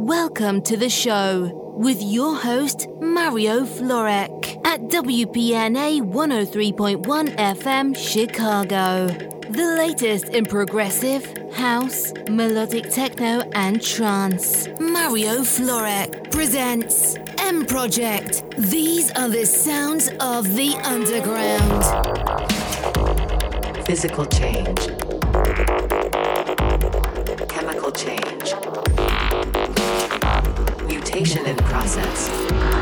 Welcome to the show with your host, Mario Florek, at WPNA 103.1 FM Chicago. The latest in progressive, house, melodic techno, and trance. Mario Florek presents M Project. These are the sounds of the underground. Physical change. Mutation in process.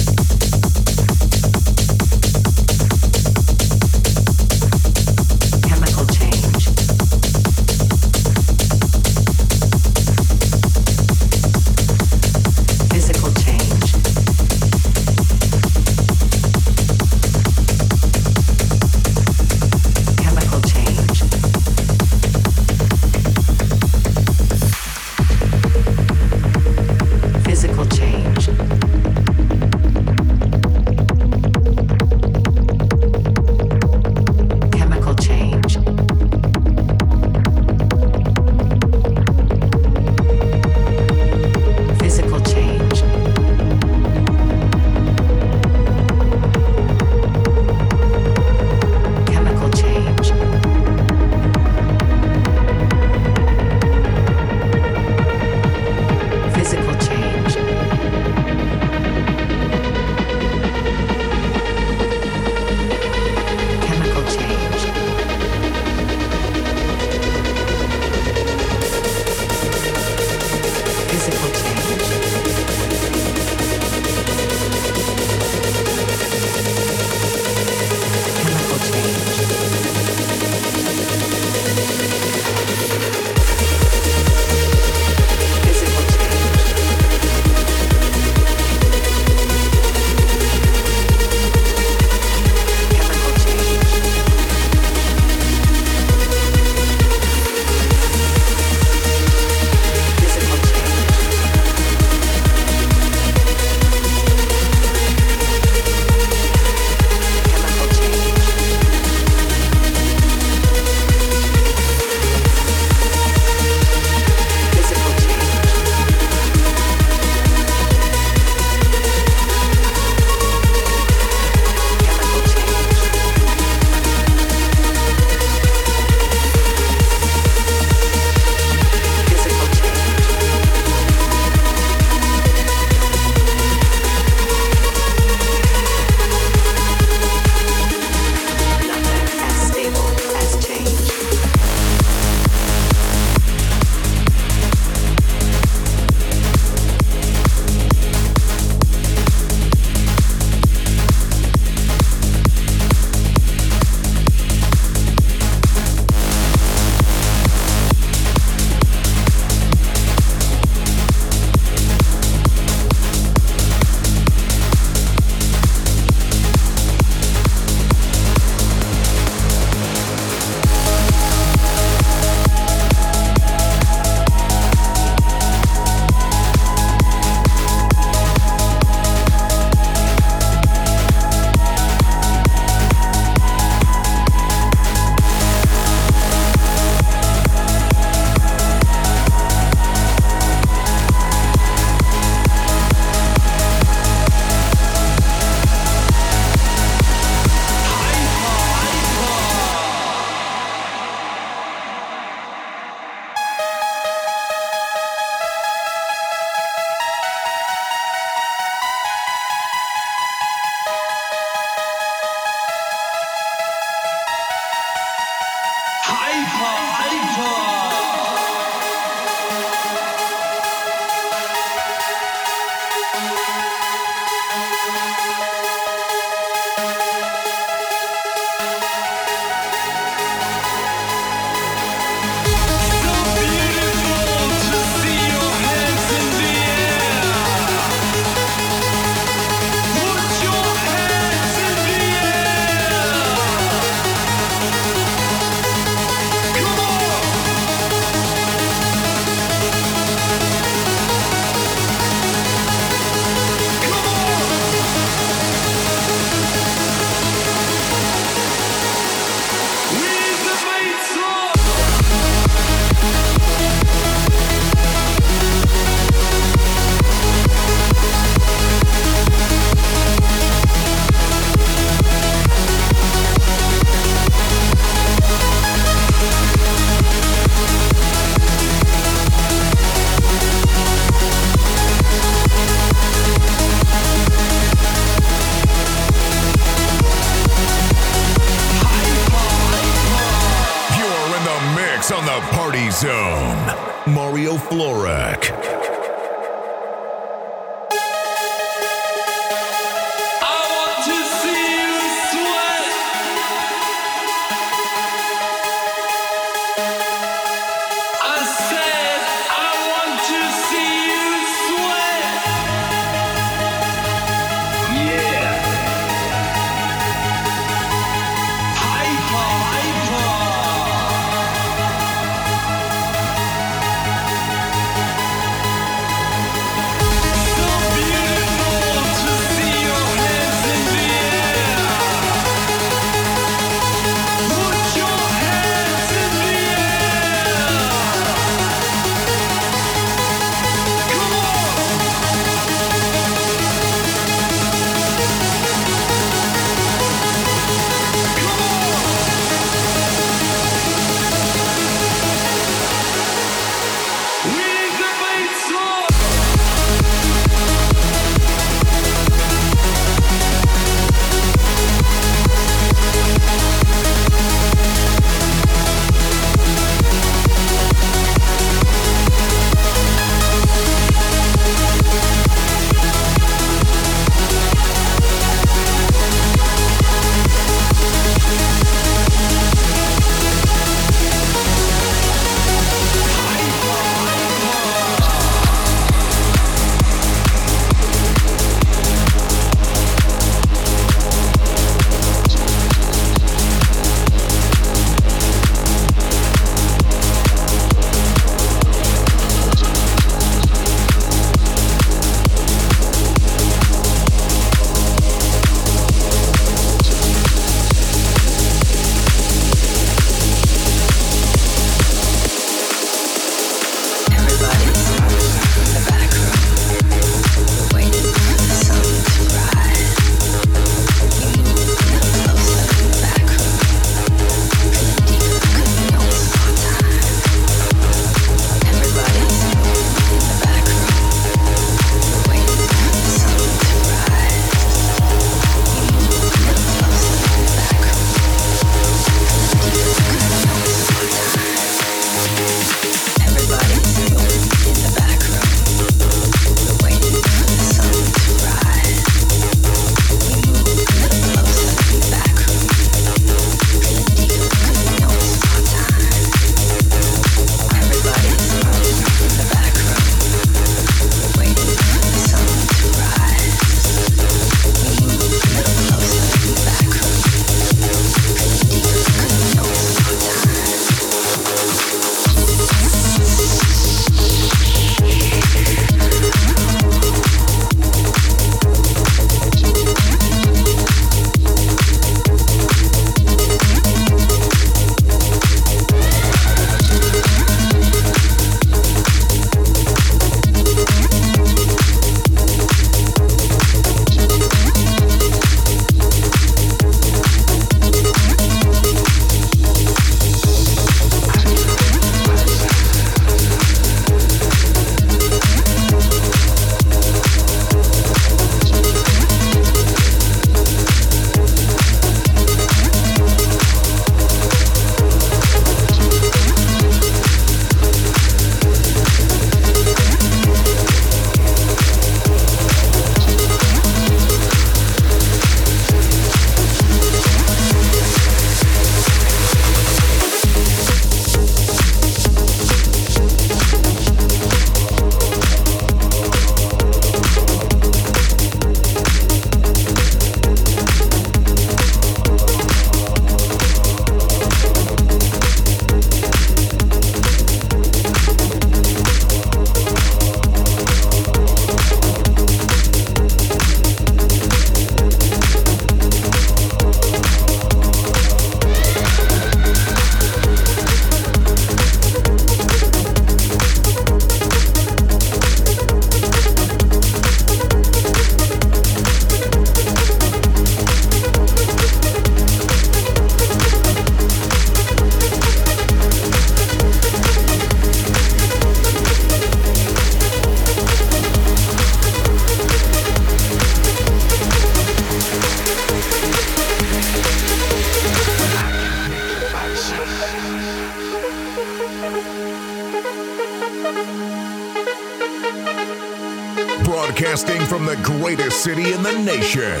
Broadcasting from the greatest city in the nation.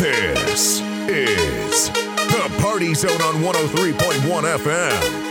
This is the Party Zone on 103.1 FM.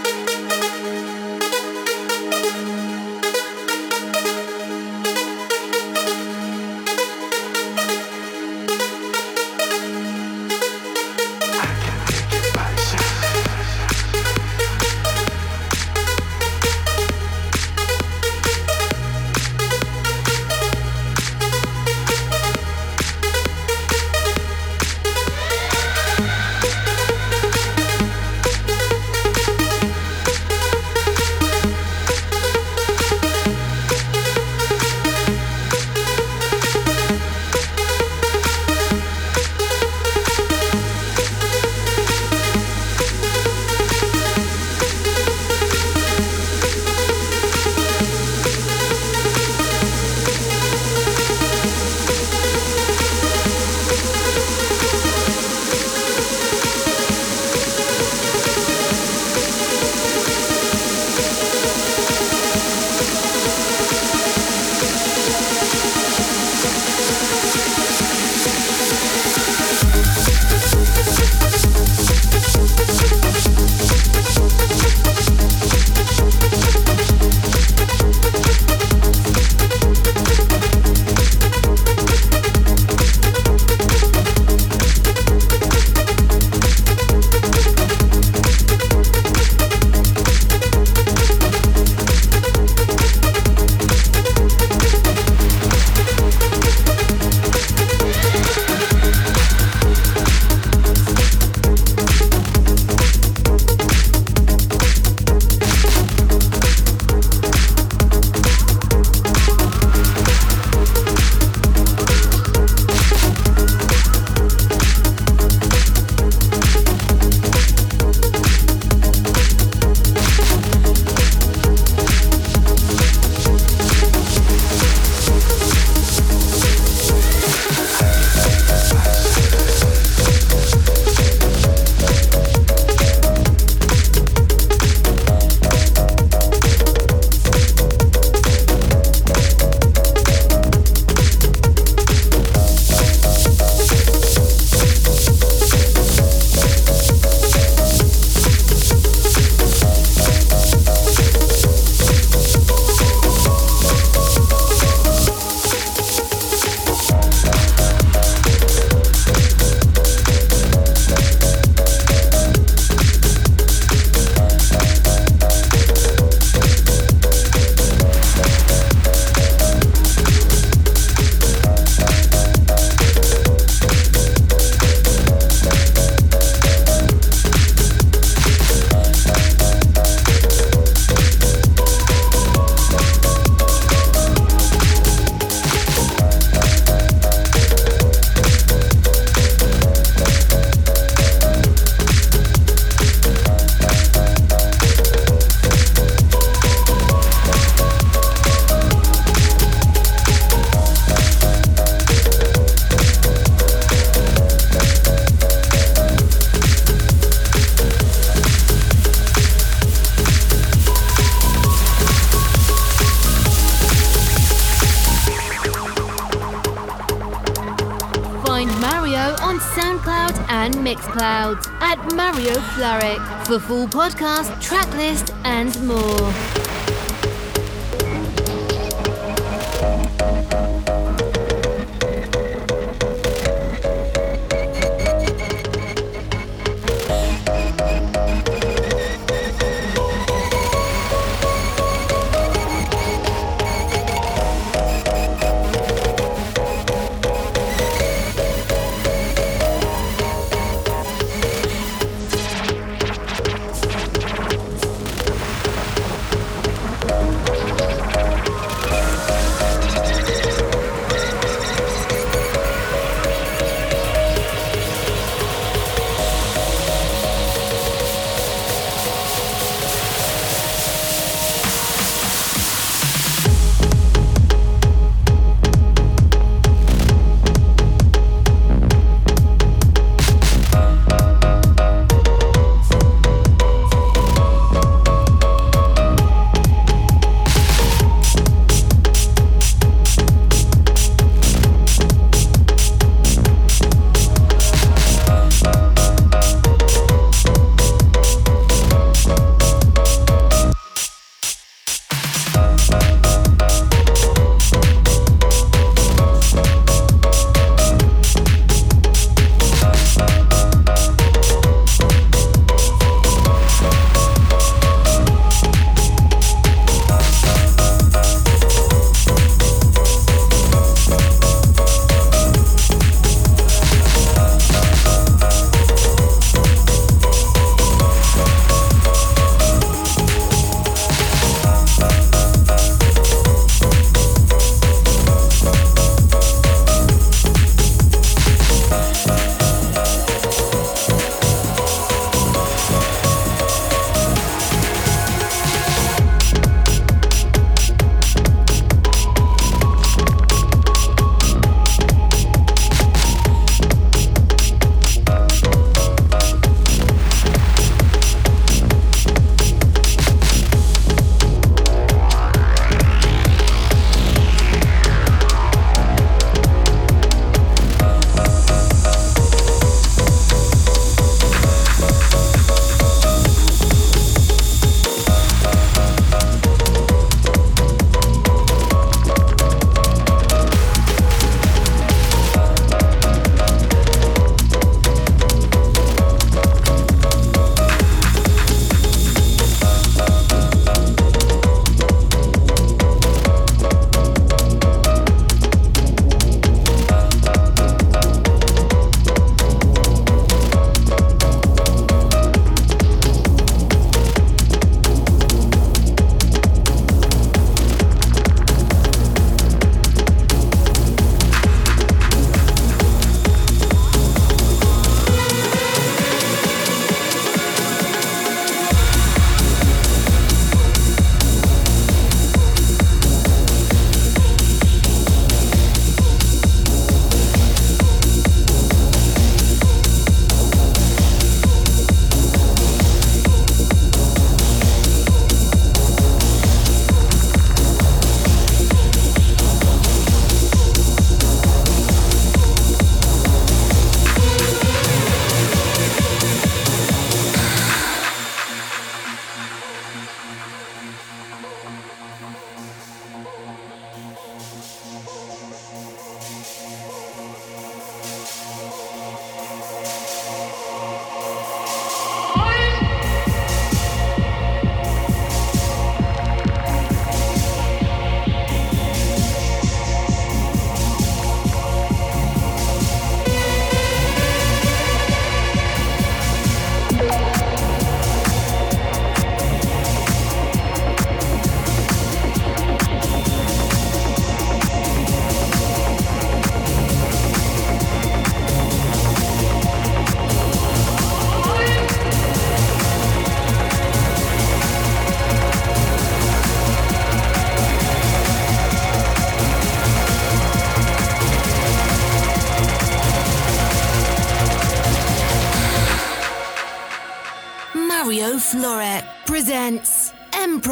For full podcast, track list, and more.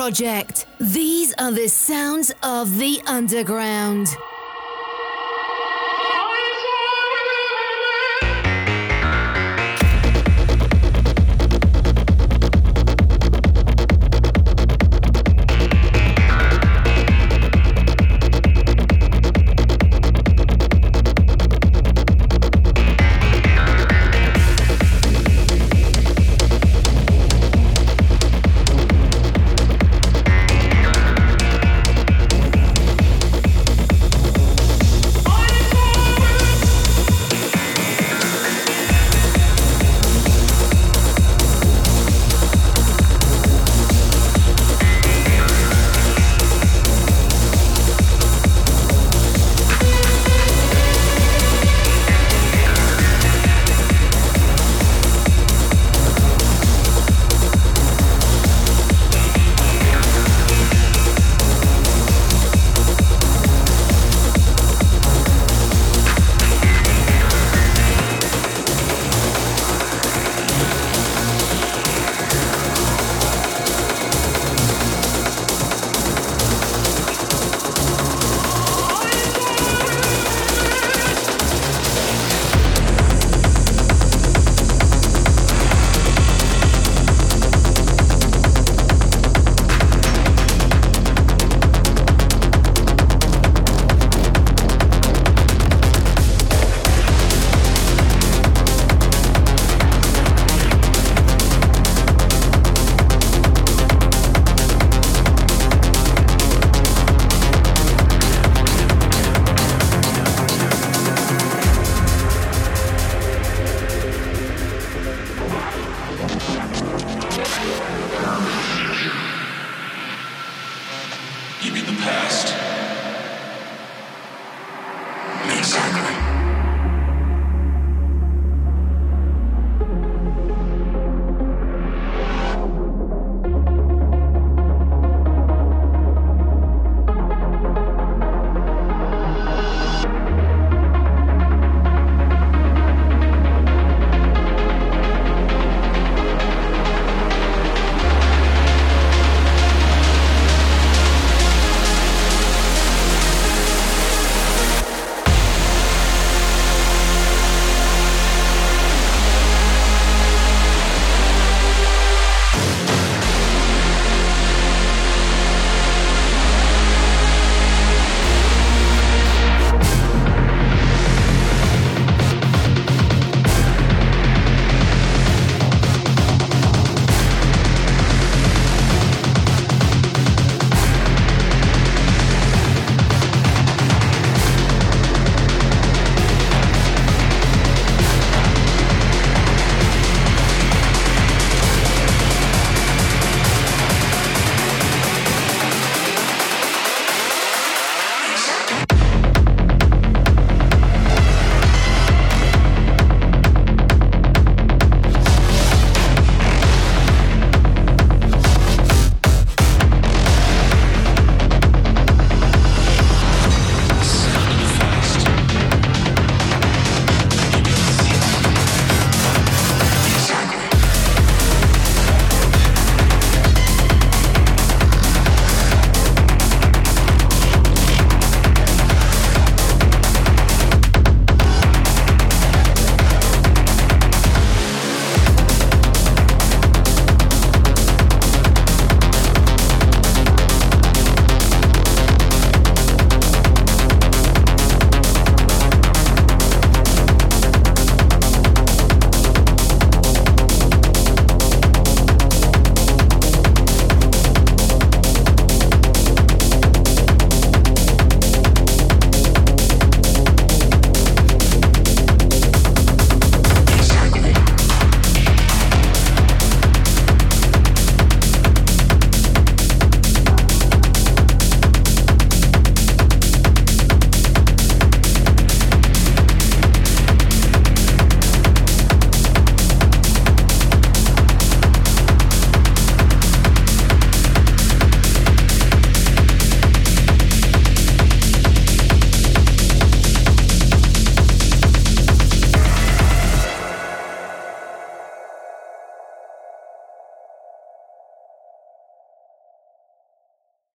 Project. These are the sounds of the underground.